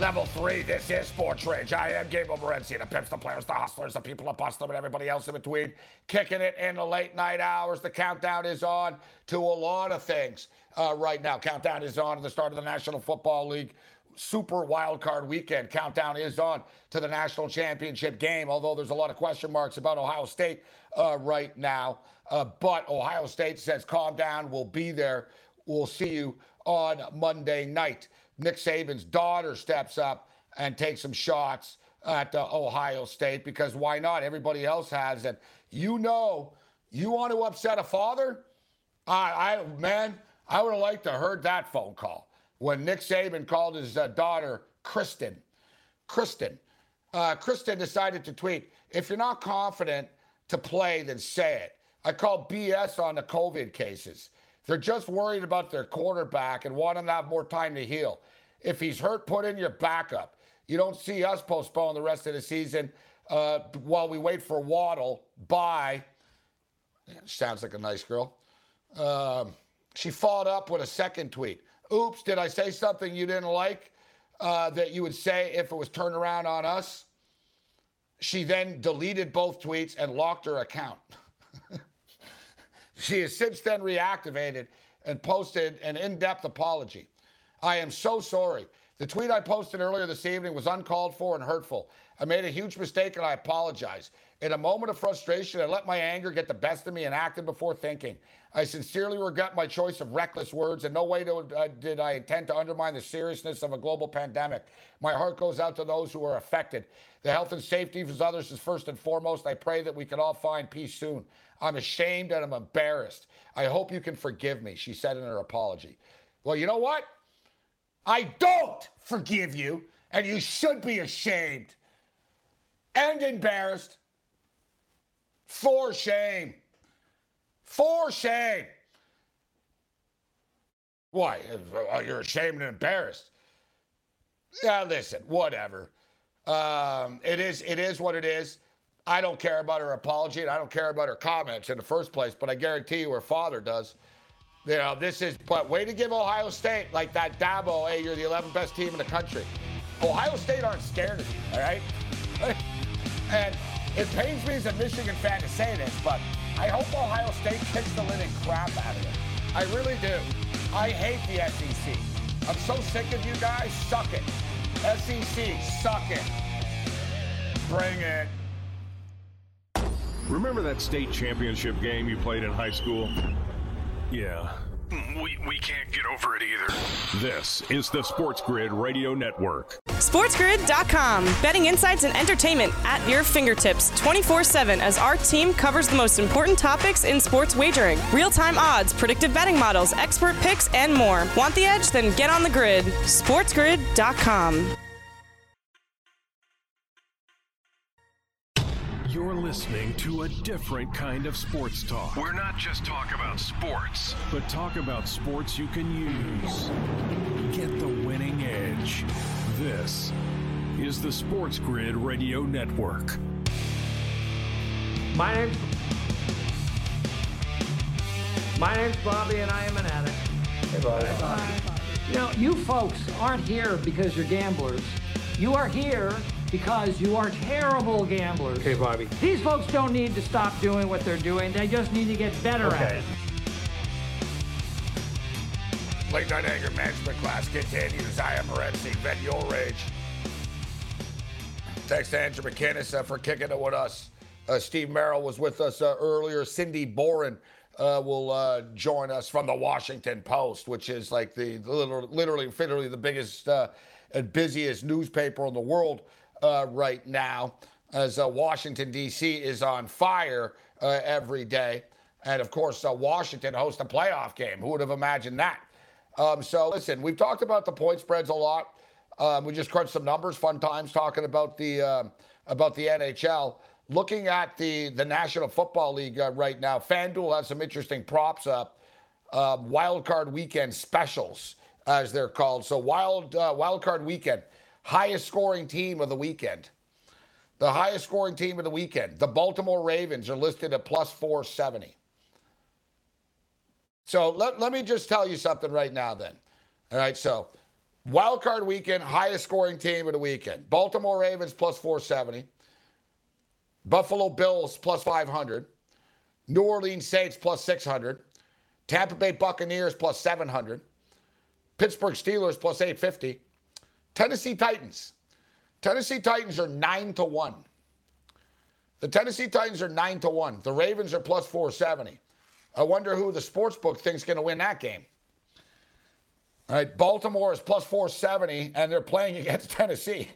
Level three, this is Sports Rage. I am Gabriel Morency, the pimps, the players, the hustlers, the people bust them, and everybody else in between. Kicking it in the late night hours. The countdown is on to a lot of things uh, right now. Countdown is on to the start of the National Football League Super Wild Card Weekend. Countdown is on to the National Championship game, although there's a lot of question marks about Ohio State uh, right now. Uh, but Ohio State says, calm down, we'll be there. We'll see you on Monday night. Nick Saban's daughter steps up and takes some shots at uh, Ohio State because why not? Everybody else has it. You know, you want to upset a father? I, I man, I would have liked to heard that phone call when Nick Saban called his uh, daughter Kristen. Kristen. Uh, Kristen decided to tweet, if you're not confident to play, then say it. I call BS on the COVID cases. They're just worried about their quarterback and want him to have more time to heal. If he's hurt, put in your backup. You don't see us postpone the rest of the season uh, while we wait for Waddle. Bye. Sounds like a nice girl. Um, she followed up with a second tweet. Oops, did I say something you didn't like uh, that you would say if it was turned around on us? She then deleted both tweets and locked her account. she has since then reactivated and posted an in depth apology. I am so sorry. The tweet I posted earlier this evening was uncalled for and hurtful. I made a huge mistake and I apologize. In a moment of frustration, I let my anger get the best of me and acted before thinking. I sincerely regret my choice of reckless words. In no way do, uh, did I intend to undermine the seriousness of a global pandemic. My heart goes out to those who are affected. The health and safety of others is first and foremost. I pray that we can all find peace soon. I'm ashamed and I'm embarrassed. I hope you can forgive me, she said in her apology. Well, you know what? I don't forgive you, and you should be ashamed and embarrassed. For shame. For shame. Why? Uh, you're ashamed and embarrassed. Yeah, listen, whatever. Um, it is it is what it is. I don't care about her apology and I don't care about her comments in the first place, but I guarantee you her father does. You know, this is, but way to give Ohio State like that Dabo, oh, hey, you're the 11th best team in the country. Ohio State aren't scared of you, all right? And it pains me as a Michigan fan to say this, but I hope Ohio State kicks the living crap out of it. I really do. I hate the SEC. I'm so sick of you guys. Suck it. SEC, suck it. Bring it. Remember that state championship game you played in high school? Yeah. We, we can't get over it either. This is the Sports Grid Radio Network. SportsGrid.com. Betting insights and entertainment at your fingertips 24 7 as our team covers the most important topics in sports wagering real time odds, predictive betting models, expert picks, and more. Want the edge? Then get on the grid. SportsGrid.com. You're listening to a different kind of sports talk. We're not just talk about sports, but talk about sports you can use. Get the winning edge. This is the Sports Grid Radio Network. My name's My name's Bobby and I am an addict. Hey, Bobby. You know, you folks aren't here because you're gamblers. You are here because you are terrible gamblers. Okay, Bobby. These folks don't need to stop doing what they're doing. They just need to get better at it. Late night anger management class continues. I am Morency. Vent your rage. Thanks to Andrew McKinnis uh, for kicking it with us. Uh, Steve Merrill was with us uh, earlier. Cindy Boren uh, will uh, join us from the Washington Post, which is like the, the literally, literally, literally the biggest uh, and busiest newspaper in the world uh, right now, as uh, Washington, D.C. is on fire uh, every day. And of course, uh, Washington hosts a playoff game. Who would have imagined that? Um, so listen, we've talked about the point spreads a lot. Um, we just crunched some numbers. Fun times talking about the um about the NHL. Looking at the the National Football League uh, right now, FanDuel has some interesting props up. Uh, wild card weekend specials, as they're called. So wild uh, wild card weekend, highest scoring team of the weekend. The highest scoring team of the weekend. The Baltimore Ravens are listed at plus 470. So let, let me just tell you something right now, then. All right, so Wild card weekend, highest scoring team of the weekend. Baltimore Ravens plus 470. Buffalo Bills plus 500. New Orleans Saints plus 600. Tampa Bay Buccaneers plus 700. Pittsburgh Steelers plus 850. Tennessee Titans. Tennessee Titans are 9 to 1. The Tennessee Titans are 9 to 1. The Ravens are plus 470. I wonder who the sports book thinks going to win that game. All right, Baltimore is plus 470, and they're playing against Tennessee,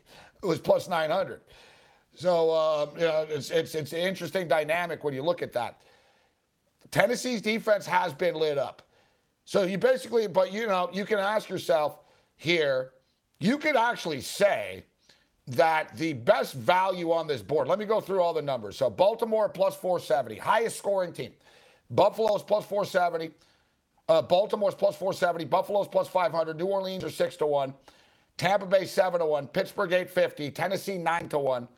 who is plus 900. So uh, you know, it's, it's, it's an interesting dynamic when you look at that. Tennessee's defense has been lit up. So you basically, but you know, you can ask yourself here, you could actually say that the best value on this board, let me go through all the numbers. So Baltimore plus 470, highest scoring team. Buffalo's plus 470. Uh, Baltimore's plus 470. Buffalo's plus 500. New Orleans are 6 to 1. Tampa Bay 7 to 1. Pittsburgh 850. Tennessee 9 to 1.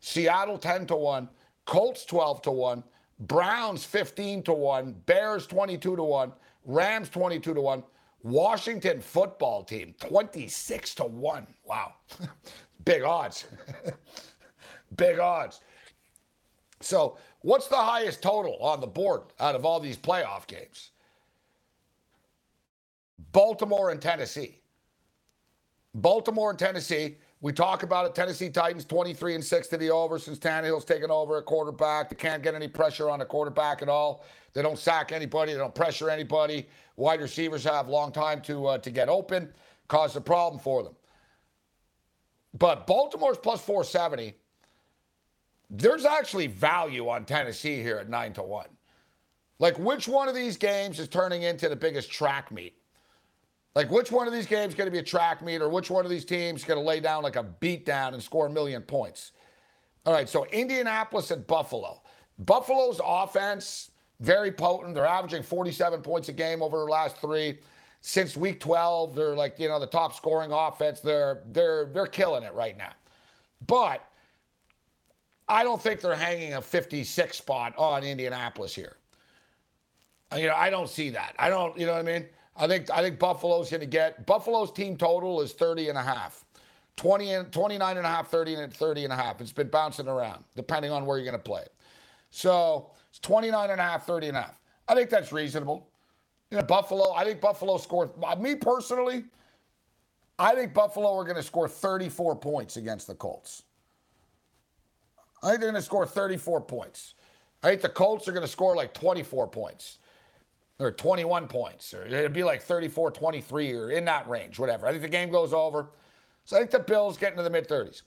Seattle 10 to 1. Colts 12 to 1. Browns 15 to 1. Bears 22 to 1. Rams 22 to 1. Washington football team 26 to 1. Wow. Big odds. Big odds. So, what's the highest total on the board out of all these playoff games? Baltimore and Tennessee. Baltimore and Tennessee. We talk about it. Tennessee Titans 23 and 6 to the over since Tannehill's taken over at quarterback. They can't get any pressure on the quarterback at all. They don't sack anybody. They don't pressure anybody. Wide receivers have long time to uh, to get open, cause a problem for them. But Baltimore's plus 470. There's actually value on Tennessee here at 9 to 1. Like, which one of these games is turning into the biggest track meet? Like, which one of these games is going to be a track meet, or which one of these teams is going to lay down like a beat down and score a million points? All right, so Indianapolis and Buffalo. Buffalo's offense, very potent. They're averaging 47 points a game over the last three. Since week 12, they're like, you know, the top scoring offense. They're they're they're killing it right now. But I don't think they're hanging a 56 spot on Indianapolis here. You know, I don't see that. I don't, you know what I mean? I think I think Buffalo's going to get Buffalo's team total is 30 and a half. 20 and 29 and a half, 30 and 30 and a half. It's been bouncing around depending on where you're going to play. So, it's 29 and a half, 30 and a half. I think that's reasonable. You know, Buffalo, I think Buffalo scored uh, me personally, I think Buffalo are going to score 34 points against the Colts. I think they're going to score 34 points. I think the Colts are going to score like 24 points or 21 points, or it'd be like 34 23 or in that range, whatever. I think the game goes over. So I think the Bills get into the mid 30s.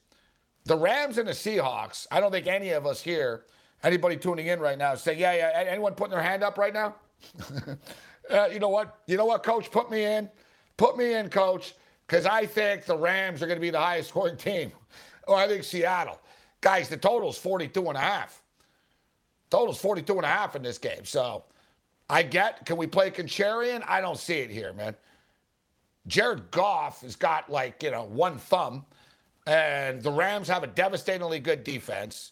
The Rams and the Seahawks, I don't think any of us here, anybody tuning in right now, say, yeah, yeah, anyone putting their hand up right now? uh, you know what? You know what, coach? Put me in. Put me in, coach, because I think the Rams are going to be the highest scoring team. Or I think Seattle. Guys, the total's 42 and a half. Total's 42 and a half in this game. So I get, can we play Contrarian? I don't see it here, man. Jared Goff has got like, you know, one thumb, and the Rams have a devastatingly good defense.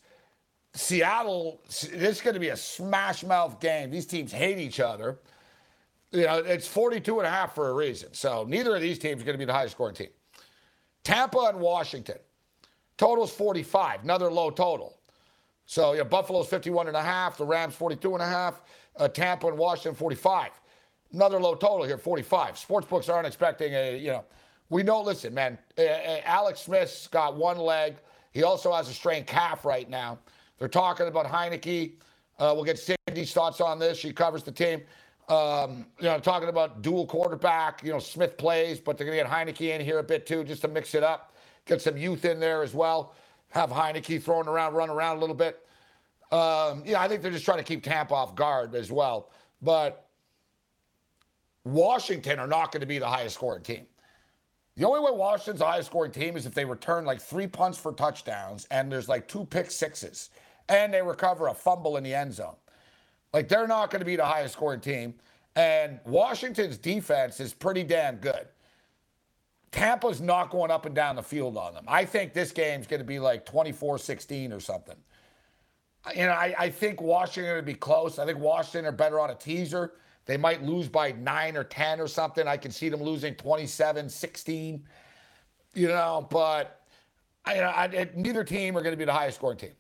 Seattle, this is going to be a smash mouth game. These teams hate each other. You know, it's 42 and a half for a reason. So neither of these teams are going to be the highest scoring team. Tampa and Washington. Total's 45, another low total. So, yeah, Buffalo's 51 and a half, the Rams 42 and a half uh, Tampa and Washington 45. Another low total here, 45. Sportsbooks aren't expecting a, you know, we know, listen, man, uh, uh, Alex Smith's got one leg. He also has a strained calf right now. They're talking about Heinicke. Uh, we'll get Cindy's thoughts on this. She covers the team. Um, you know, talking about dual quarterback. You know, Smith plays, but they're going to get Heinicke in here a bit too, just to mix it up. Get some youth in there as well. Have Heinicke throwing around, run around a little bit. Um, I think they're just trying to keep Tampa off guard as well. But Washington are not going to be the highest scoring team. The only way Washington's the highest scoring team is if they return like three punts for touchdowns and there's like two pick sixes and they recover a fumble in the end zone. Like they're not going to be the highest scoring team. And Washington's defense is pretty damn good. Tampa's not going up and down the field on them. I think this game's going to be like 24 16 or something you know, I, I think Washington would be close. I think Washington are better on a teaser They might lose by nine or 10 or something. I can see them losing 27 16, you know, but I, you know, I, neither team are going to be the highest scoring team.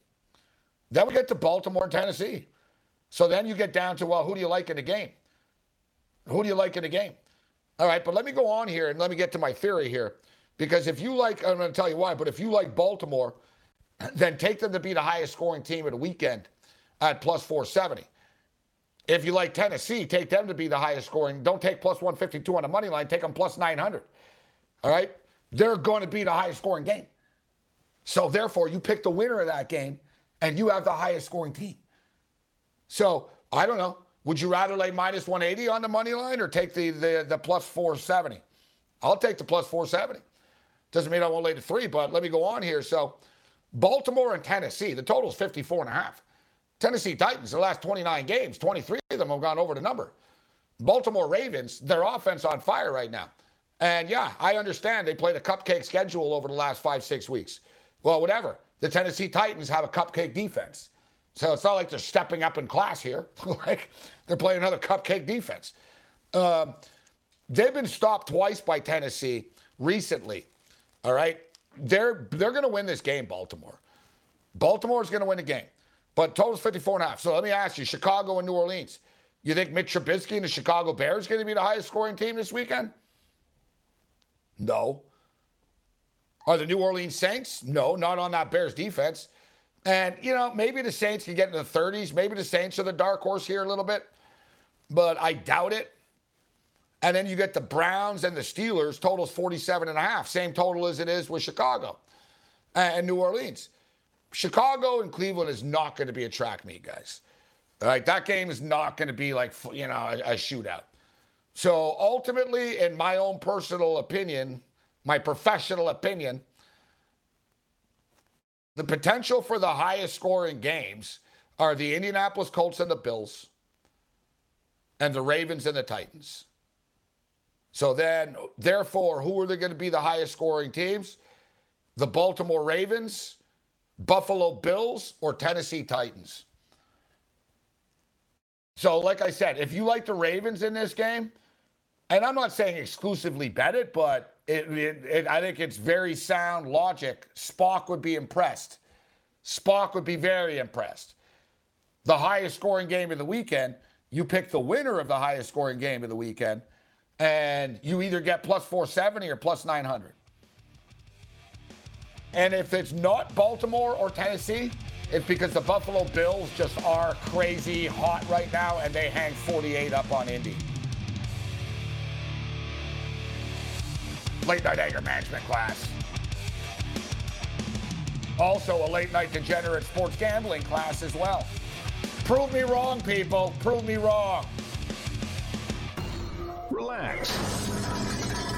Then we get to Baltimore and Tennessee. So then you get down to, well, who do you like in the game? Who do you like in the game? All right, but let me go on here and let me get to my theory here. Because if you like, I'm going to tell you why, but if you like Baltimore, then take them to be the highest scoring team of the weekend at plus 470. If you like Tennessee, take them to be the highest scoring. Don't take plus 152 on the money line, take them plus 900. All right? They're going to be the highest scoring game. So therefore, you pick the winner of that game and you have the highest scoring team. So I don't know. Would you rather lay minus 180 on the money line or take the, the, the plus 470? I'll take the plus 470. Doesn't mean I won't lay the three, but let me go on here. So Baltimore and Tennessee, the total is 54 and a half. Tennessee Titans, the last 29 games, 23 of them have gone over the number. Baltimore Ravens, their offense on fire right now. And yeah, I understand they played a cupcake schedule over the last five, six weeks. Well, whatever. The Tennessee Titans have a cupcake defense. So it's not like they're stepping up in class here. like they're playing another cupcake defense. Um, they've been stopped twice by Tennessee recently. All right. They're they're going to win this game, Baltimore. Baltimore is going to win the game. But total's 54 and a half. So let me ask you, Chicago and New Orleans. You think Mitch Trubisky and the Chicago Bears going to be the highest scoring team this weekend? No. Are the New Orleans Saints? No, not on that Bears defense. And, you know, maybe the Saints can get in the 30s. Maybe the Saints are the dark horse here a little bit, but I doubt it. And then you get the Browns and the Steelers, totals 47 and a half, same total as it is with Chicago and New Orleans. Chicago and Cleveland is not going to be a track meet, guys. All right, that game is not going to be like, you know, a, a shootout. So ultimately, in my own personal opinion, my professional opinion, the potential for the highest scoring games are the Indianapolis Colts and the Bills, and the Ravens and the Titans. So then, therefore, who are they going to be the highest scoring teams? The Baltimore Ravens, Buffalo Bills, or Tennessee Titans. So, like I said, if you like the Ravens in this game, and I'm not saying exclusively bet it, but it, it, it, I think it's very sound logic. Spock would be impressed. Spock would be very impressed. The highest scoring game of the weekend, you pick the winner of the highest scoring game of the weekend, and you either get plus 470 or plus 900. And if it's not Baltimore or Tennessee, it's because the Buffalo Bills just are crazy hot right now and they hang 48 up on Indy. Late night anger management class. Also, a late night degenerate sports gambling class as well. Prove me wrong, people. Prove me wrong. Relax.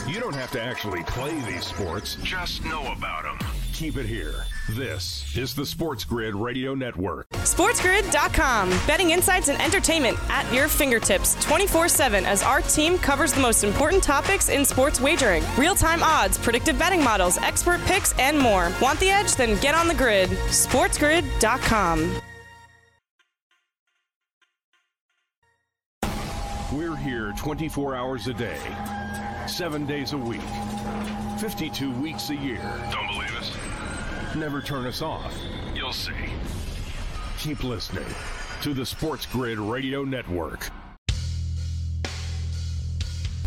You don't have to actually play these sports. Just know about them. Keep it here. This is the Sports Grid Radio Network. SportsGrid.com. Betting insights and entertainment at your fingertips 24 7 as our team covers the most important topics in sports wagering real time odds, predictive betting models, expert picks, and more. Want the edge? Then get on the grid. SportsGrid.com. We're here 24 hours a day, seven days a week, 52 weeks a year. Don't believe us? Never turn us off. You'll see. Keep listening to the Sports Grid Radio Network.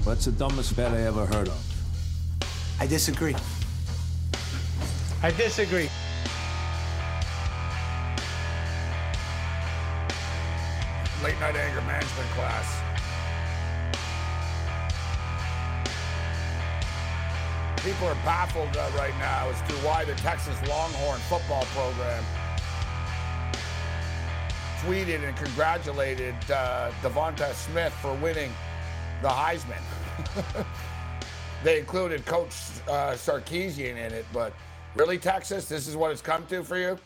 What's the dumbest bet I ever heard of? I disagree. I disagree. Late night anger management class. People are baffled uh, right now as to why the Texas Longhorn football program tweeted and congratulated uh, Devonta Smith for winning the Heisman. they included Coach uh, Sarkisian in it, but really, Texas, this is what it's come to for you?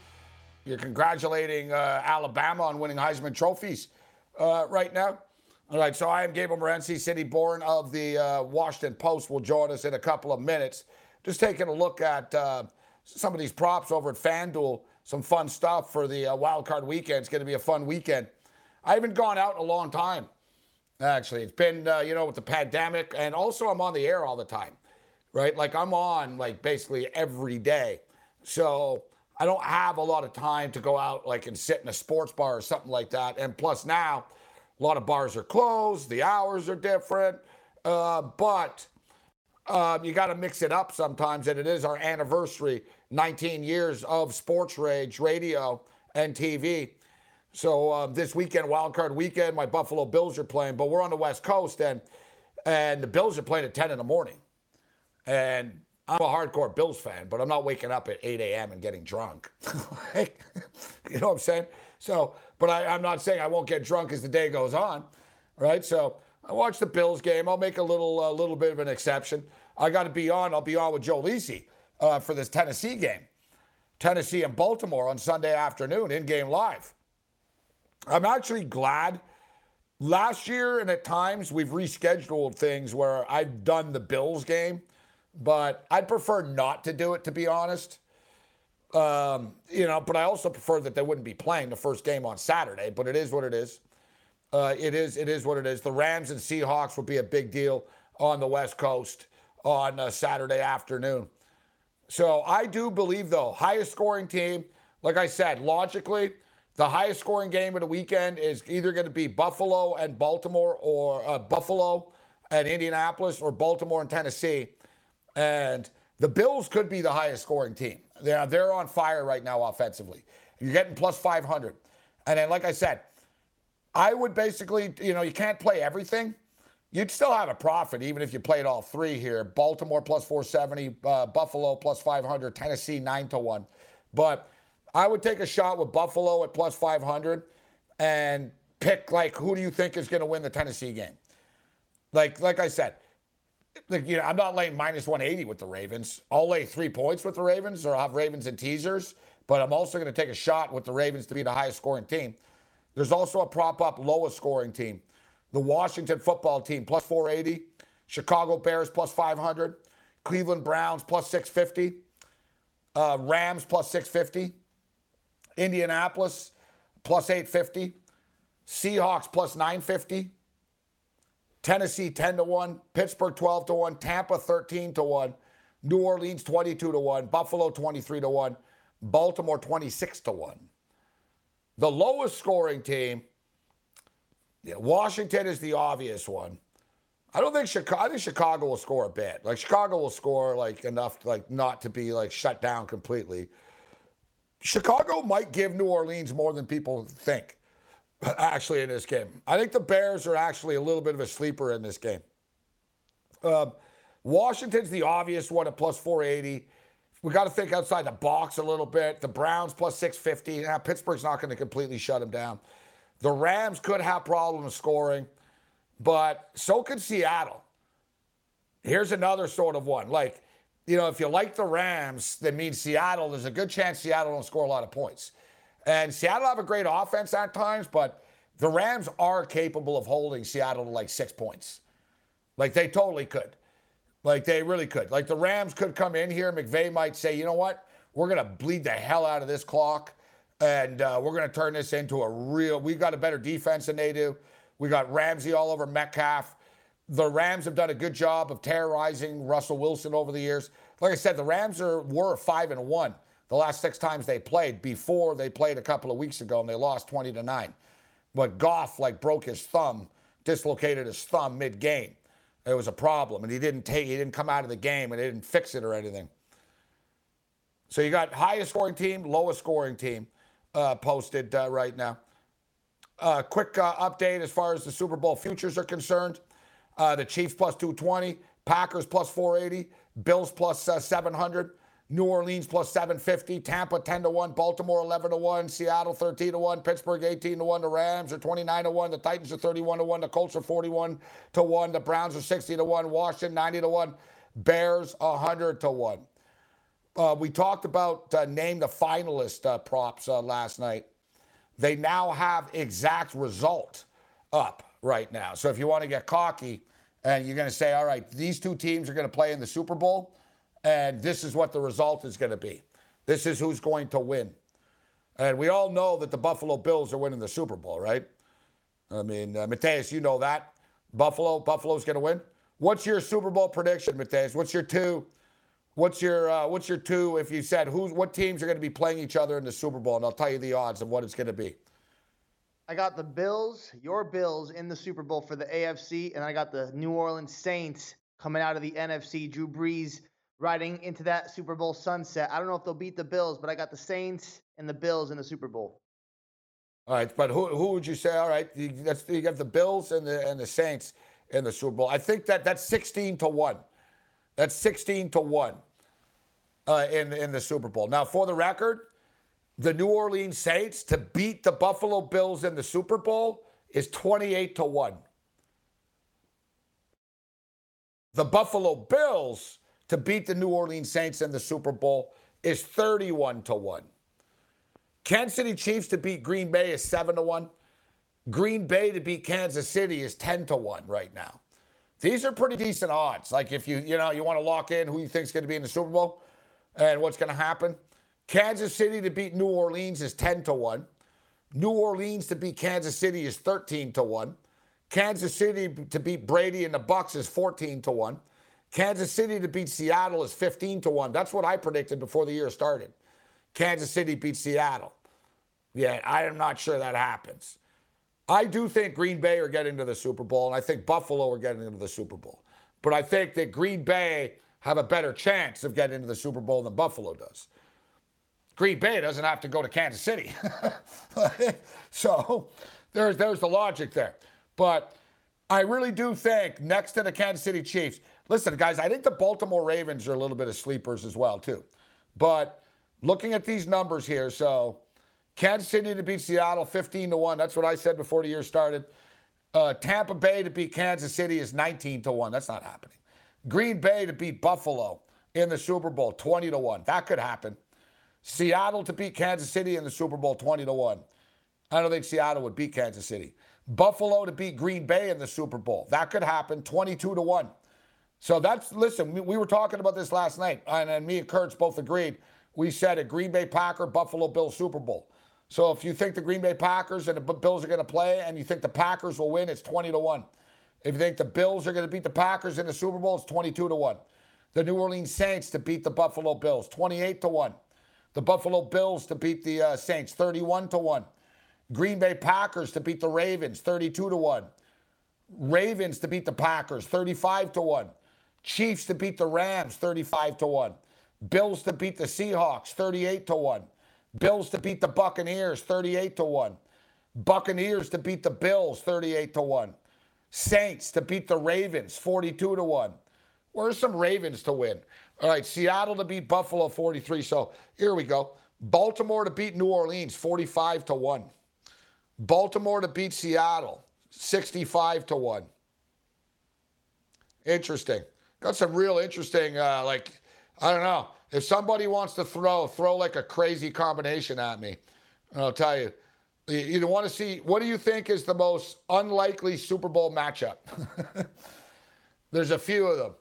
You're congratulating uh, Alabama on winning Heisman trophies uh, right now? All right, so I am Gabriel Morency, Cindy Boren of the uh, Washington Post will join us in a couple of minutes. Just taking a look at uh, some of these props over at FanDuel. Some fun stuff for the uh, wild card weekend. It's going to be a fun weekend. I haven't gone out in a long time Actually, it's been uh, you know with the pandemic, and also I'm on the air all the time, right? Like I'm on like basically every day, so I don't have a lot of time to go out like and sit in a sports bar or something like that. And plus now, a lot of bars are closed, the hours are different, uh, but uh, you got to mix it up sometimes. And it is our anniversary, 19 years of Sports Rage radio and TV. So uh, this weekend, wild card weekend, my Buffalo Bills are playing, but we're on the West Coast, and and the Bills are playing at 10 in the morning. And I'm a hardcore Bills fan, but I'm not waking up at 8 a.m. and getting drunk. like, you know what I'm saying? So, but I, I'm not saying I won't get drunk as the day goes on, right? So I watch the Bills game. I'll make a little a little bit of an exception. I got to be on. I'll be on with Joe Lisi uh, for this Tennessee game, Tennessee and Baltimore on Sunday afternoon, in game live. I'm actually glad. Last year and at times we've rescheduled things where I've done the Bills game, but I'd prefer not to do it to be honest. Um, you know, but I also prefer that they wouldn't be playing the first game on Saturday. But it is what it is. Uh, it is it is what it is. The Rams and Seahawks will be a big deal on the West Coast on uh, Saturday afternoon. So I do believe though highest scoring team. Like I said, logically, the highest scoring game of the weekend is either going to be Buffalo and Baltimore or uh, Buffalo and Indianapolis or Baltimore and Tennessee. And the Bills could be the highest scoring team. They're, they're on fire right now offensively. You're getting plus 500. And then, like I said, I would basically, you know, you can't play everything. You'd still have a profit even if you played all three here. Baltimore plus 470, uh, Buffalo plus 500, Tennessee 9 to 1. But I would take a shot with Buffalo at plus 500 and pick like who do you think is going to win the Tennessee game? Like like I said, like you know, I'm not laying minus 180 with the Ravens. I'll lay 3 points with the Ravens or I'll have Ravens and teasers, but I'm also going to take a shot with the Ravens to be the highest scoring team. There's also a prop up lowest scoring team. The Washington football team plus 480, Chicago Bears plus 500, Cleveland Browns plus 650, uh, Rams plus 650. Indianapolis plus 850, Seahawks plus 950, Tennessee 10 to 1, Pittsburgh 12 to 1, Tampa 13 to 1, New Orleans 22 to 1, Buffalo 23 to 1, Baltimore 26 to 1. The lowest scoring team, yeah, Washington is the obvious one. I don't think Chicago. I think Chicago will score a bit. Like Chicago will score like enough, like not to be like shut down completely. Chicago might give New Orleans more than people think, actually, in this game. I think the Bears are actually a little bit of a sleeper in this game. Um, Washington's the obvious one at plus 480. We got to think outside the box a little bit. The Browns plus 650. Now, Pittsburgh's not going to completely shut them down. The Rams could have problems scoring, but so could Seattle. Here's another sort of one. Like, you know, if you like the Rams, that means Seattle, there's a good chance Seattle don't score a lot of points. And Seattle have a great offense at times, but the Rams are capable of holding Seattle to like six points. Like they totally could. Like they really could. Like the Rams could come in here. McVay might say, you know what? We're going to bleed the hell out of this clock. And uh, we're going to turn this into a real. We got a better defense than they do. We got Ramsey all over Metcalf the Rams have done a good job of terrorizing Russell Wilson over the years. Like I said, the Rams are were five and one the last six times they played before they played a couple of weeks ago and they lost 20 to 9. But Goff like broke his thumb, dislocated his thumb mid-game. It was a problem and he didn't take he didn't come out of the game and they didn't fix it or anything. So you got highest scoring team, lowest scoring team uh, posted uh, right now. Uh, quick uh, update as far as the Super Bowl futures are concerned. Uh, the Chiefs plus 220, Packers plus 480, Bills plus, uh, 700, New Orleans plus 750, Tampa 10 to 1, Baltimore 11 to 1, Seattle 13 to 1, Pittsburgh 18 to 1, the Rams are 29 to 1, the Titans are 31 to 1, the Colts are 41 to 1, the Browns are 60 to 1, Washington 90 to 1, Bears 100 to 1. Uh, we talked about uh, name the finalist uh, props uh, last night. They now have exact result up right now. So if you want to get cocky, and you're going to say, all right, these two teams are going to play in the Super Bowl, and this is what the result is going to be. This is who's going to win. And we all know that the Buffalo Bills are winning the Super Bowl, right? I mean, uh, Mateus, you know that. Buffalo, Buffalo's going to win. What's your Super Bowl prediction, Mateus? What's your two? What's your uh, what's your two? If you said who's what teams are going to be playing each other in the Super Bowl, and I'll tell you the odds of what it's going to be. I got the Bills, your Bills, in the Super Bowl for the AFC, and I got the New Orleans Saints coming out of the NFC. Drew Brees riding into that Super Bowl sunset. I don't know if they'll beat the Bills, but I got the Saints and the Bills in the Super Bowl. All right, but who who would you say? All right, you, that's, you got the Bills and the and the Saints in the Super Bowl. I think that that's sixteen to one. That's sixteen to one uh, in in the Super Bowl. Now, for the record, the New Orleans Saints to beat the Buffalo Bills in the Super Bowl is twenty-eight to one. The Buffalo Bills to beat the New Orleans Saints in the Super Bowl is thirty-one to one. Kansas City Chiefs to beat Green Bay is 7 to 1. Green Bay to beat Kansas City is 10 to 1 right now. These are pretty decent odds. Like if you, you know, you want to lock in who you think is going to be in the Super Bowl and what's going to happen. Kansas City to beat New Orleans is 10 to 1. New Orleans to beat Kansas City is 13 to 1. Kansas City to beat Brady and the Bucs is 14 to 1. Kansas City to beat Seattle is 15 to 1. That's what I predicted before the year started. Kansas City beats Seattle. Yeah, I am not sure that happens. I do think Green Bay are getting to the Super Bowl, and I think Buffalo are getting into the Super Bowl. But I think that Green Bay have a better chance of getting into the Super Bowl than Buffalo does. Green Bay doesn't have to go to Kansas City. so there's there's the logic there. But I really do think next to the Kansas City Chiefs, listen, guys, I think the Baltimore Ravens are a little bit of sleepers as well, too. But looking at these numbers here, so Kansas City to beat Seattle 15 to 1. That's what I said before the year started. Uh, Tampa Bay to beat Kansas City is 19 to 1. That's not happening. Green Bay to beat Buffalo in the Super Bowl 20 to 1. That could happen. Seattle to beat Kansas City in the Super Bowl 20 to 1. I don't think Seattle would beat Kansas City. Buffalo to beat Green Bay in the Super Bowl. That could happen 22 to 1. So that's, listen, we, we were talking about this last night, and, and me and Kurtz both agreed we said a Green Bay Packer, Buffalo Bills Super Bowl. So if you think the Green Bay Packers and the Bills are going to play and you think the Packers will win, it's 20 to 1. If you think the Bills are going to beat the Packers in the Super Bowl, it's 22 to 1. The New Orleans Saints to beat the Buffalo Bills, 28 to 1. The Buffalo Bills to beat the uh, Saints, 31 to 1. Green Bay Packers to beat the Ravens, 32 to 1. Ravens to beat the Packers, 35 to 1. Chiefs to beat the Rams, 35 to 1. Bills to beat the Seahawks 38 to 1. Bills to beat the Buccaneers 38 to 1. Buccaneers to beat the Bills 38 to 1. Saints to beat the Ravens 42 to 1. Where's some Ravens to win? All right, Seattle to beat Buffalo 43. So here we go. Baltimore to beat New Orleans 45 to 1. Baltimore to beat Seattle 65 to 1. Interesting. Got some real interesting uh, like I don't know. If somebody wants to throw, throw like a crazy combination at me. And I'll tell you, you, want to see what do you think is the most unlikely Super Bowl matchup? There's a few of them.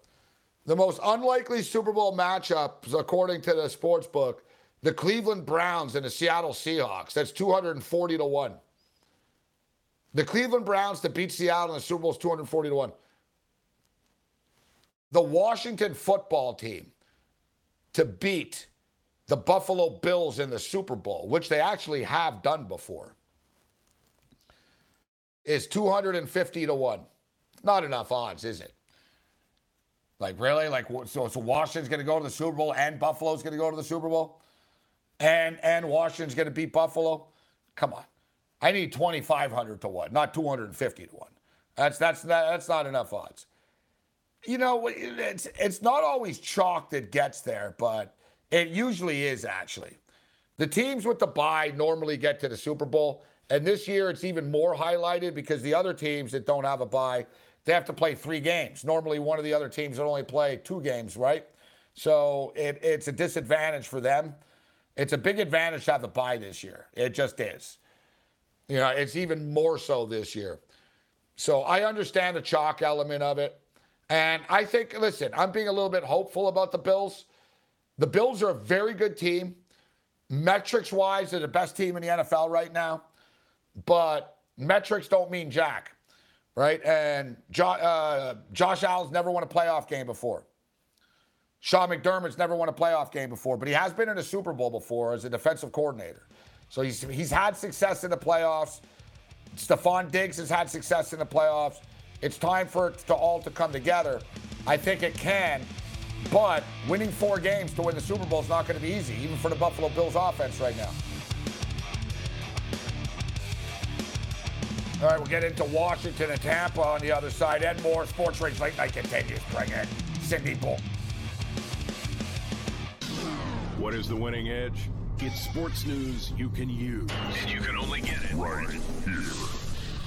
The most unlikely Super Bowl matchups, according to the sports book, the Cleveland Browns and the Seattle Seahawks. That's 240 to 1. The Cleveland Browns to beat Seattle in the Super Bowl is 240 to 1. The Washington football team to beat the Buffalo Bills in the Super Bowl, which they actually have done before, is 250 to 1. Not enough odds, is it? Like, really? Like, so, so Washington's going to go to the Super Bowl and Buffalo's going to go to the Super Bowl? And, and Washington's going to beat Buffalo? Come on. I need 2,500 to 1, not 250 to 1. That's, that's, that's not enough odds you know, it's it's not always chalk that gets there, but it usually is actually. The teams with the bye normally get to the Super Bowl, and this year it's even more highlighted because the other teams that don't have a bye, they have to play three games. Normally, one of the other teams would only play two games, right? So it, it's a disadvantage for them. It's a big advantage to have the bye this year. It just is. You know, it's even more so this year. So I understand the chalk element of it. And I think, listen, I'm being a little bit hopeful about the Bills. The Bills are a very good team. Metrics wise, they're the best team in the NFL right now. But metrics don't mean jack, right? And jo- uh, Josh Allen's never won a playoff game before. Sean McDermott's never won a playoff game before, but he has been in a Super Bowl before as a defensive coordinator. So he's, he's had success in the playoffs. Stefon Diggs has had success in the playoffs. It's time for it to all to come together. I think it can, but winning four games to win the Super Bowl is not going to be easy, even for the Buffalo Bills offense right now. All right, we'll get into Washington and Tampa on the other side. And more Sports Rage Late Night continues. Bring it. Cindy Bull. What is the winning edge? It's sports news you can use. And you can only get it right here.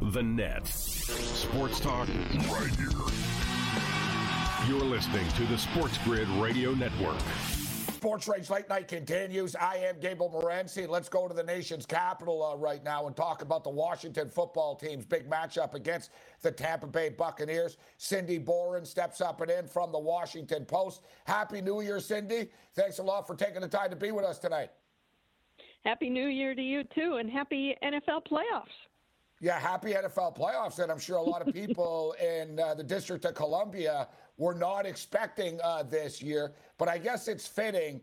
the net. Sports talk right here. You're listening to the Sports Grid Radio Network. Sports Rage Late Night continues. I am Gable Morency. Let's go to the nation's capital uh, right now and talk about the Washington football team's big matchup against the Tampa Bay Buccaneers. Cindy Boren steps up and in from the Washington Post. Happy New Year, Cindy. Thanks a lot for taking the time to be with us tonight. Happy New Year to you, too, and happy NFL playoffs. Yeah, happy NFL playoffs. And I'm sure a lot of people in uh, the District of Columbia were not expecting uh, this year. But I guess it's fitting.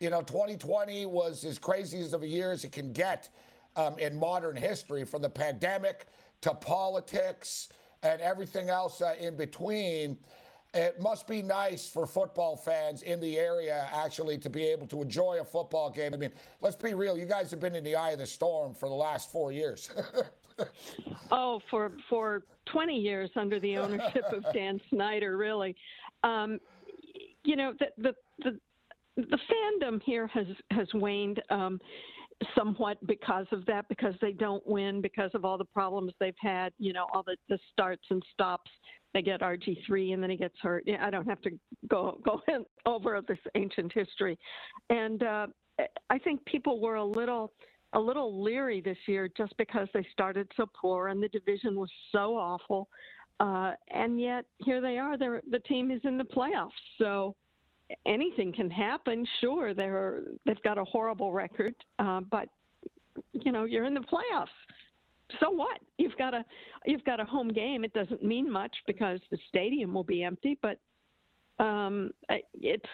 You know, 2020 was as crazy as of a year as it can get um, in modern history, from the pandemic to politics and everything else uh, in between. It must be nice for football fans in the area actually to be able to enjoy a football game. I mean, let's be real. You guys have been in the eye of the storm for the last four years. oh, for for 20 years under the ownership of Dan Snyder, really. Um, you know, the, the the the fandom here has has waned um, somewhat because of that, because they don't win, because of all the problems they've had. You know, all the the starts and stops. They get RG three, and then he gets hurt. I don't have to go go over this ancient history, and uh, I think people were a little a little leery this year just because they started so poor and the division was so awful. Uh, and yet here they are. They're, the team is in the playoffs. So anything can happen. Sure, they're they've got a horrible record, uh, but you know you're in the playoffs. So what? You've got a you've got a home game. It doesn't mean much because the stadium will be empty, but um, it's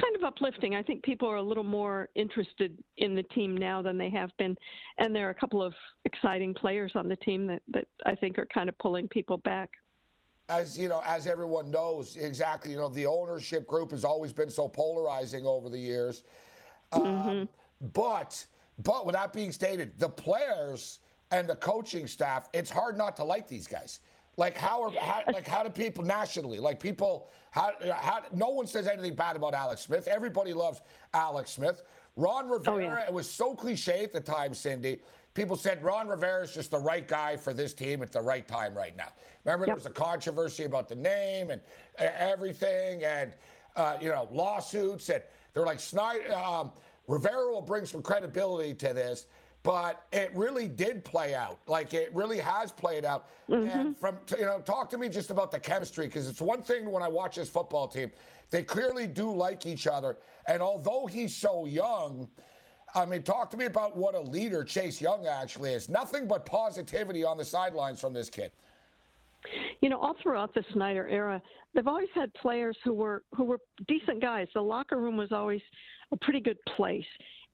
kind of uplifting. I think people are a little more interested in the team now than they have been, and there are a couple of exciting players on the team that, that I think are kind of pulling people back. As you know, as everyone knows, exactly. You know, the ownership group has always been so polarizing over the years. Mm-hmm. Um, but, but with that being stated, the players and the coaching staff, it's hard not to like these guys. Like how are how, like how do people nationally like people how how no one says anything bad about Alex Smith. Everybody loves Alex Smith. Ron Rivera. Oh, yeah. It was so cliche at the time, Cindy. People said Ron Rivera is just the right guy for this team at the right time right now. Remember yep. there was a controversy about the name and uh, everything, and uh, you know lawsuits, and they're like Snyder. Um, Rivera will bring some credibility to this but it really did play out. Like it really has played out. Mm-hmm. And from you know, talk to me just about the chemistry because it's one thing when I watch this football team, they clearly do like each other. And although he's so young, I mean, talk to me about what a leader Chase Young actually is. Nothing but positivity on the sidelines from this kid. You know, all throughout the Snyder era, they've always had players who were who were decent guys. The locker room was always a pretty good place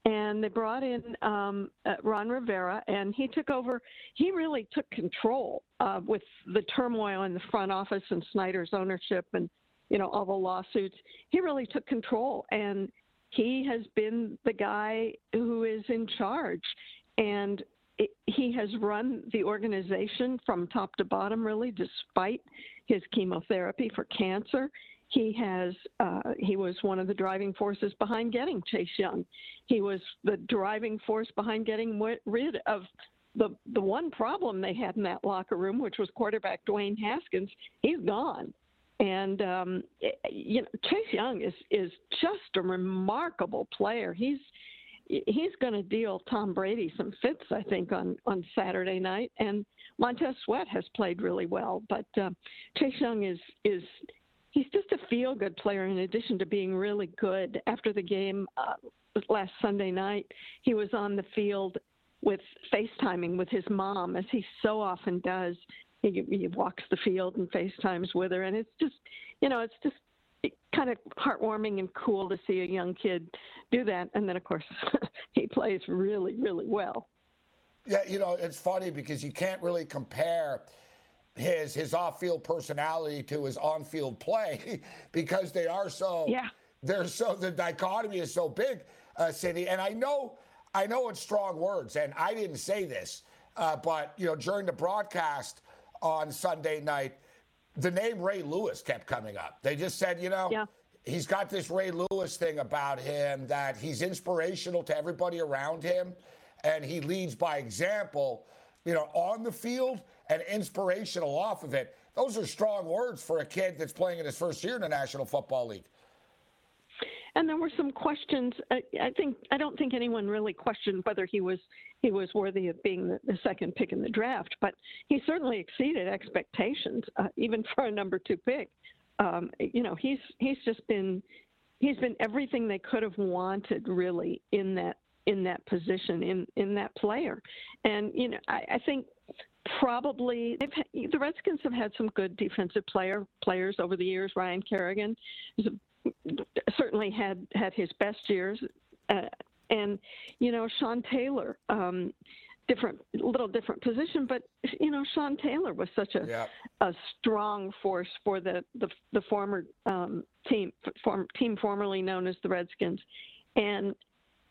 and they brought in um, uh, Ron Rivera, and he took over. He really took control uh, with the turmoil in the front office and Snyder's ownership, and you know all the lawsuits. He really took control, and he has been the guy who is in charge, and it, he has run the organization from top to bottom, really, despite his chemotherapy for cancer. He has uh, he was one of the driving forces behind getting Chase Young. He was the driving force behind getting rid of the the one problem they had in that locker room, which was quarterback Dwayne Haskins. He's gone. And um, you know, Chase Young is is just a remarkable player. He's he's going to deal Tom Brady some fits, I think, on on Saturday night. And Montez Sweat has played really well, but uh, Chase Young is is he's just a feel good player. In addition to being really good, after the game uh, last Sunday night, he was on the field with FaceTiming with his mom, as he so often does he, he walks the field and FaceTimes with her, and it's just, you know, it's just kind of heartwarming and cool to see a young kid do that. And then, of course, he plays really, really well. Yeah, you know, it's funny because you can't really compare his his off-field personality to his on-field play because they are so yeah they're so the dichotomy is so big, uh, Cindy. And I know I know it's strong words, and I didn't say this, uh, but you know during the broadcast on Sunday night, the name Ray Lewis kept coming up. They just said, you know, yeah. he's got this Ray Lewis thing about him that he's inspirational to everybody around him and he leads by example, you know, on the field and inspirational off of it. Those are strong words for a kid that's playing in his first year in the National Football League. And there were some questions. I, I think I don't think anyone really questioned whether he was he was worthy of being the, the second pick in the draft, but he certainly exceeded expectations, uh, even for a number two pick. Um, you know, he's he's just been he's been everything they could have wanted really in that in that position in in that player, and you know I, I think probably had, the Redskins have had some good defensive player players over the years. Ryan Kerrigan certainly had had his best years, uh, and you know Sean Taylor, um, different little different position, but you know Sean Taylor was such a yeah. a strong force for the the, the former um, team form, team formerly known as the Redskins, and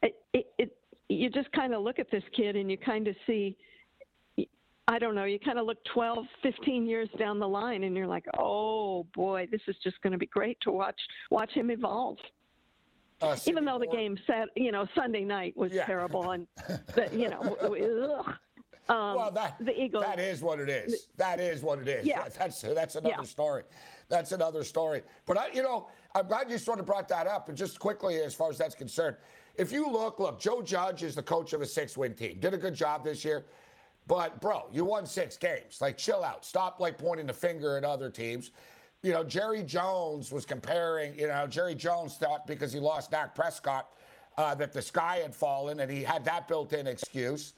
it, it, it you just kind of look at this kid and you kind of see I don't know, you kind of look 12, 15 years down the line and you're like, oh boy, this is just going to be great to watch watch him evolve. Uh, Even though the game said, you know, Sunday night was yeah. terrible and, the, you know, um, well, that, the Eagles. that is what it is. That is what it is. Yeah. That's, that's another yeah. story. That's another story. But, I, you know, I'm glad you sort of brought that up. And just quickly, as far as that's concerned, if you look, look, Joe Judge is the coach of a six win team. Did a good job this year. But bro, you won six games. Like, chill out. Stop like pointing the finger at other teams. You know, Jerry Jones was comparing. You know, Jerry Jones thought because he lost Dak Prescott uh, that the sky had fallen, and he had that built-in excuse.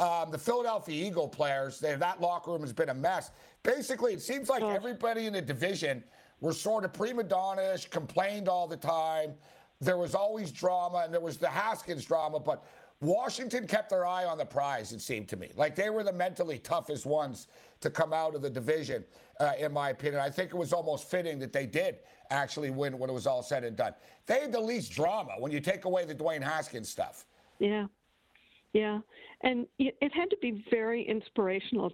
Um, the Philadelphia Eagle players, they, that locker room has been a mess. Basically, it seems like everybody in the division were sort of prima donnish, complained all the time. There was always drama, and there was the Haskins drama, but Washington kept their eye on the prize, it seemed to me. Like they were the mentally toughest ones to come out of the division, uh, in my opinion. I think it was almost fitting that they did actually win when it was all said and done. They had the least drama when you take away the Dwayne Haskins stuff. Yeah. Yeah. And it had to be very inspirational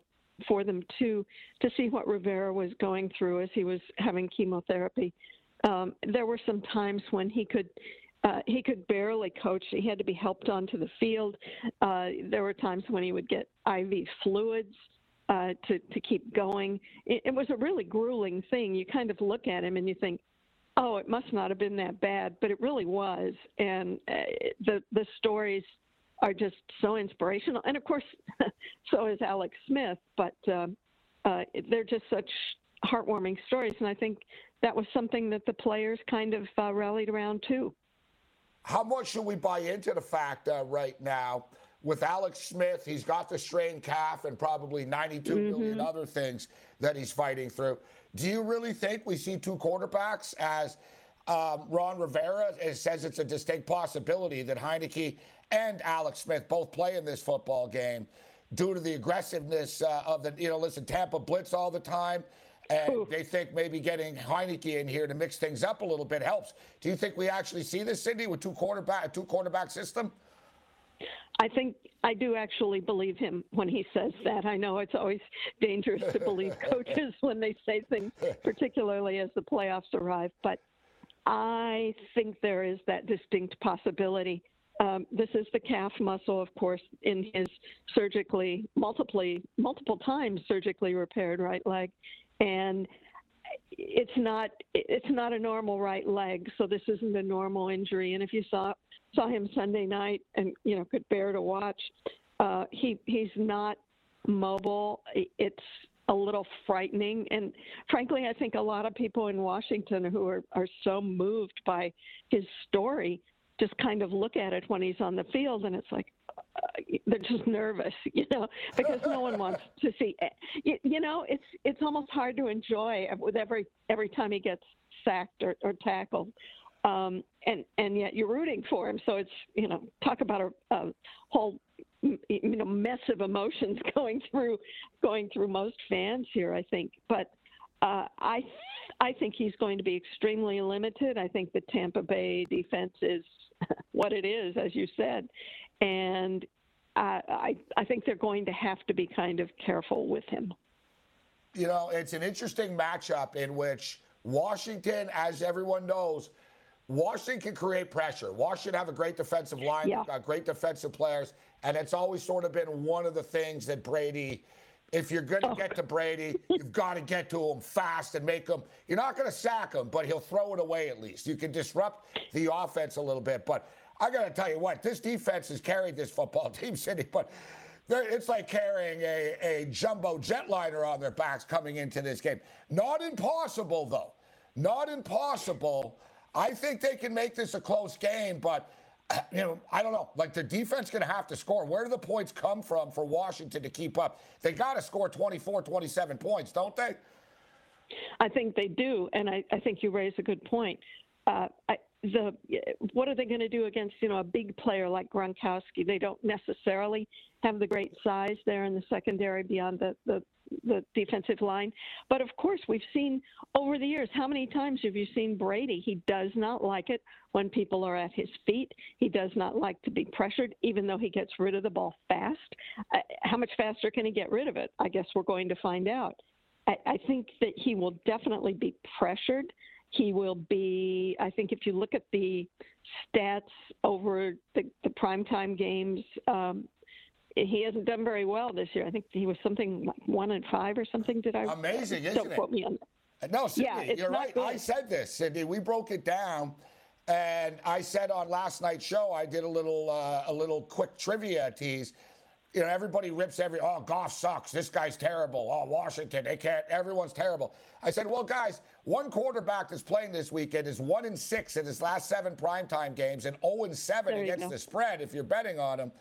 for them to to see what Rivera was going through as he was having chemotherapy. Um, there were some times when he could uh, he could barely coach. He had to be helped onto the field. Uh, there were times when he would get IV fluids uh, to to keep going. It, it was a really grueling thing. You kind of look at him and you think, "Oh, it must not have been that bad," but it really was. And uh, the the stories are just so inspirational. And of course, so is Alex Smith. But uh, uh, they're just such heartwarming stories, and I think that was something that the players kind of rallied around too. How much should we buy into the fact uh, right now with Alex Smith? He's got the strained calf and probably ninety-two mm-hmm. million other things that he's fighting through. Do you really think we see two quarterbacks as um, Ron Rivera says it's a distinct possibility that Heinicke and Alex Smith both play in this football game due to the aggressiveness uh, of the, you know, listen, Tampa blitz all the time. And Ooh. they think maybe getting Heinicke in here to mix things up a little bit helps. Do you think we actually see this, Cindy, with two quarterback, two quarterback system? I think I do actually believe him when he says that. I know it's always dangerous to believe coaches when they say things, particularly as the playoffs arrive. But I think there is that distinct possibility. Um, this is the calf muscle, of course, in his surgically, multiply, multiple times surgically repaired right leg. And it's not it's not a normal right leg, so this isn't a normal injury. And if you saw saw him Sunday night and you know could bear to watch, uh, he he's not mobile. It's a little frightening, and frankly, I think a lot of people in Washington who are are so moved by his story just kind of look at it when he's on the field, and it's like, they're just nervous, you know, because no one wants to see. You, you know, it's it's almost hard to enjoy with every every time he gets sacked or, or tackled, um, and and yet you're rooting for him. So it's you know, talk about a, a whole you know mess of emotions going through going through most fans here. I think, but uh, I I think he's going to be extremely limited. I think the Tampa Bay defense is what it is, as you said, and uh, I I think they're going to have to be kind of careful with him. You know, it's an interesting matchup in which Washington, as everyone knows, Washington can create pressure. Washington have a great defensive line, yeah. uh, great defensive players, and it's always sort of been one of the things that Brady. If you're going to oh. get to Brady, you've got to get to him fast and make him. You're not going to sack him, but he'll throw it away at least. You can disrupt the offense a little bit. But I got to tell you what, this defense has carried this football team, Cindy, but it's like carrying a, a jumbo jetliner on their backs coming into this game. Not impossible, though. Not impossible. I think they can make this a close game, but you know, I don't know. Like the defense going to have to score. Where do the points come from for Washington to keep up? They got to score 24, 27 points, don't they? I think they do, and I, I think you raise a good point. Uh, I, the what are they going to do against you know a big player like Gronkowski? They don't necessarily have the great size there in the secondary beyond the, the the defensive line. But of course, we've seen over the years how many times have you seen Brady? He does not like it when people are at his feet. He does not like to be pressured, even though he gets rid of the ball fast. Uh, how much faster can he get rid of it? I guess we're going to find out. I, I think that he will definitely be pressured. He will be, I think, if you look at the stats over the, the primetime games, um, he hasn't done very well this year. I think he was something like one and five or something. Did I? Amazing, isn't Don't it? Quote me on that. No, Cindy, yeah, you're right. Good. I said this, Cindy. We broke it down, and I said on last night's show, I did a little uh, a little quick trivia tease you know, everybody rips every, oh, Goff sucks. This guy's terrible. Oh, Washington, they can't, everyone's terrible. I said, well, guys, one quarterback that's playing this weekend is one in six in his last seven primetime games and 0 and seven against the spread if you're betting on him.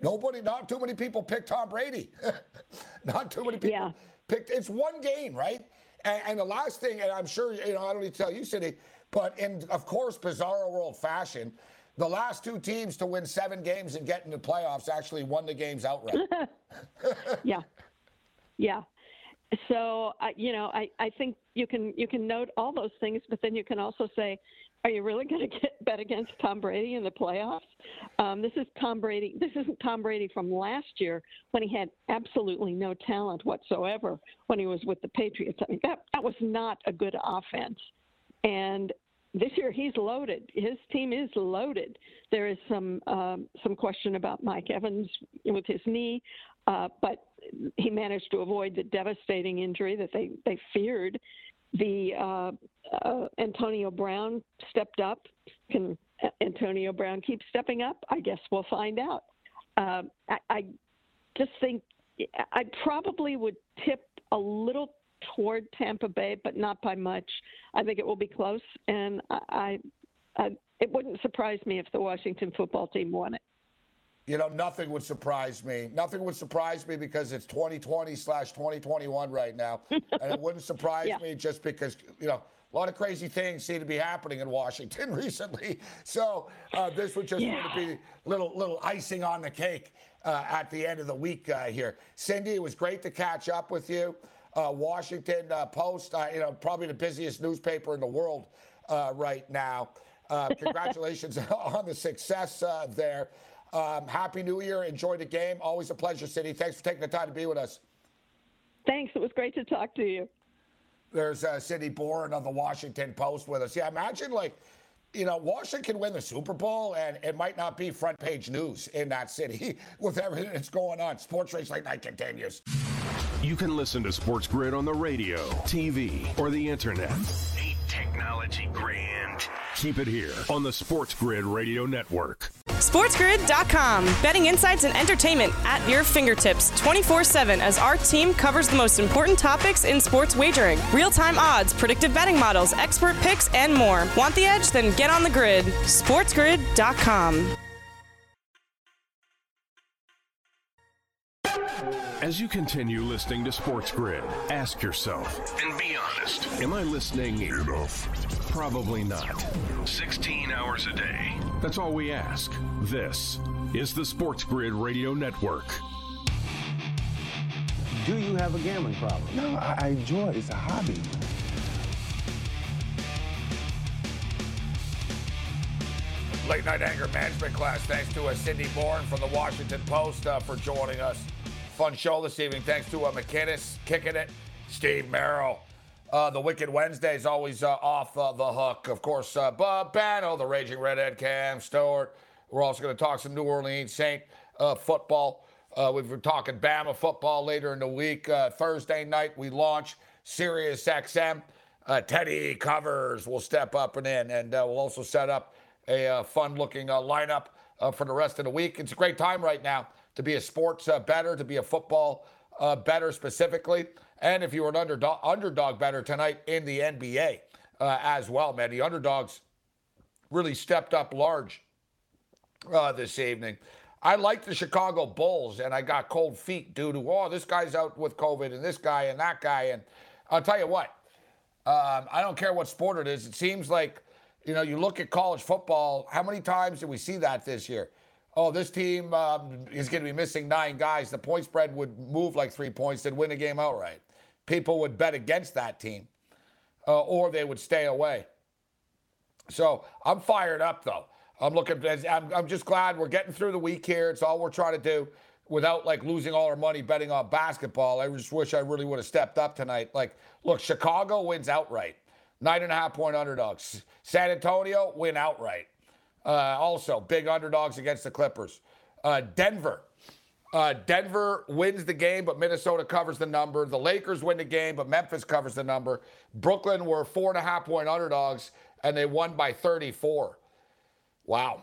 Nobody, not too many people picked Tom Brady. not too many people yeah. picked, it's one game, right? And, and, the last thing, and I'm sure, you know, I don't need to tell you, Cindy, but in, of course, bizarro world fashion, the last two teams to win seven games and get into the playoffs actually won the games outright. yeah, yeah. So uh, you know, I, I think you can you can note all those things, but then you can also say, are you really going to get bet against Tom Brady in the playoffs? Um, this is Tom Brady. This isn't Tom Brady from last year when he had absolutely no talent whatsoever when he was with the Patriots. I mean, that that was not a good offense, and this year he's loaded. His team is loaded. There is some um, some question about Mike Evans with his knee, uh, but he managed to avoid the devastating injury that they they feared. The uh, uh, Antonio Brown stepped up. Can Antonio Brown keep stepping up? I guess we'll find out. Um, I, I just think I probably would tip a little toward Tampa Bay, but not by much. I think it will be close, and I, I, it wouldn't surprise me if the Washington football team won it. You know, nothing would surprise me. Nothing would surprise me because it's 2020 slash 2021 right now, and it wouldn't surprise yeah. me just because you know a lot of crazy things seem to be happening in Washington recently. So uh, this would just yeah. be little little icing on the cake uh, at the end of the week uh, here. Cindy, it was great to catch up with you uh, Washington uh, Post, uh, you know, probably the busiest newspaper in the world uh, right now. Uh, congratulations on the success uh, there. Um, Happy New Year. Enjoy the game. Always a pleasure, Cindy. Thanks for taking the time to be with us. Thanks. It was great to talk to you. There's uh, Cindy Boren of the Washington Post with us. Yeah, imagine like, you know, Washington can win the Super Bowl and it might not be front page news in that city with everything that's going on. Sports Rage Late Night continues. You can listen to Sports Grid on the radio, TV, or the internet. Ain't technology grand? Keep it here on the Sports Grid Radio Network. SportsGrid.com. Betting insights and entertainment at your fingertips 24 7 as our team covers the most important topics in sports wagering real time odds, predictive betting models, expert picks, and more. Want the edge? Then get on the grid. SportsGrid.com. As you continue listening to Sports Grid, ask yourself And be honest. Am I listening enough? Probably not. 16 hours a day. That's all we ask. This is the Sports Grid Radio Network. Do you have a gambling problem? No, I, I enjoy it. It's a hobby. Late night anger management class. Thanks to uh, Cindy Boren from the Washington Post uh, for joining us. Fun show this evening. Thanks to uh, McKinnis kicking it. Steve Merrill. Uh, the Wicked Wednesday is always uh, off uh, the hook. Of course, uh, Bob Bano, the Raging Redhead, Cam Stewart. We're also going to talk some New Orleans Saint uh, football. Uh, we've been talking Bama football later in the week. Thursday night, we launch Sirius XM. Teddy Covers will step up and in, and we'll also set up a fun looking lineup for the rest of the week. It's a great time right now to be a sports uh, bettor, to be a football uh, bettor specifically. And if you were an underdog, underdog bettor tonight in the NBA uh, as well, man. The underdogs really stepped up large uh, this evening. I like the Chicago Bulls, and I got cold feet due to, oh, this guy's out with COVID, and this guy, and that guy. And I'll tell you what, um, I don't care what sport it is. It seems like, you know, you look at college football, how many times did we see that this year? Oh, this team um, is going to be missing nine guys. The point spread would move like three points, they'd win the game outright. People would bet against that team, uh, or they would stay away. So I'm fired up, though. I'm looking. I'm, I'm just glad we're getting through the week here. It's all we're trying to do without like losing all our money betting on basketball. I just wish I really would have stepped up tonight. Like, look, Chicago wins outright, nine and a half point underdogs. San Antonio win outright. Uh, also, big underdogs against the Clippers. Uh, Denver. Uh, Denver wins the game, but Minnesota covers the number. The Lakers win the game, but Memphis covers the number. Brooklyn were four and a half point underdogs, and they won by 34. Wow.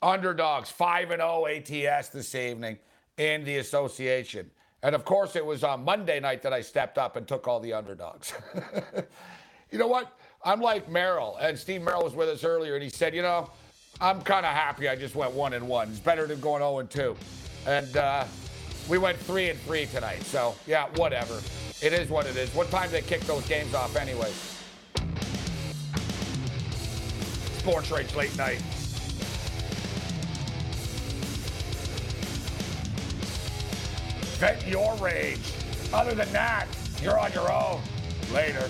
Underdogs 5 and 0 ATS this evening in the association. And of course, it was on Monday night that I stepped up and took all the underdogs. you know what? I'm like Merrill, and Steve Merrill was with us earlier, and he said, you know, I'm kind of happy I just went one and one. It's better than going 0 and 2. And uh, we went three and three tonight. So yeah, whatever. It is what it is. What time do they kick those games off anyway? Sports Rage late night. Vent your rage. Other than that, you're on your own. Later.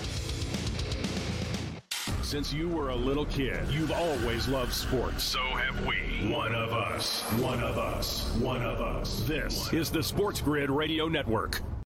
Since you were a little kid, you've always loved sports. So have we. One of us. One of us. One of us. This is the Sports Grid Radio Network.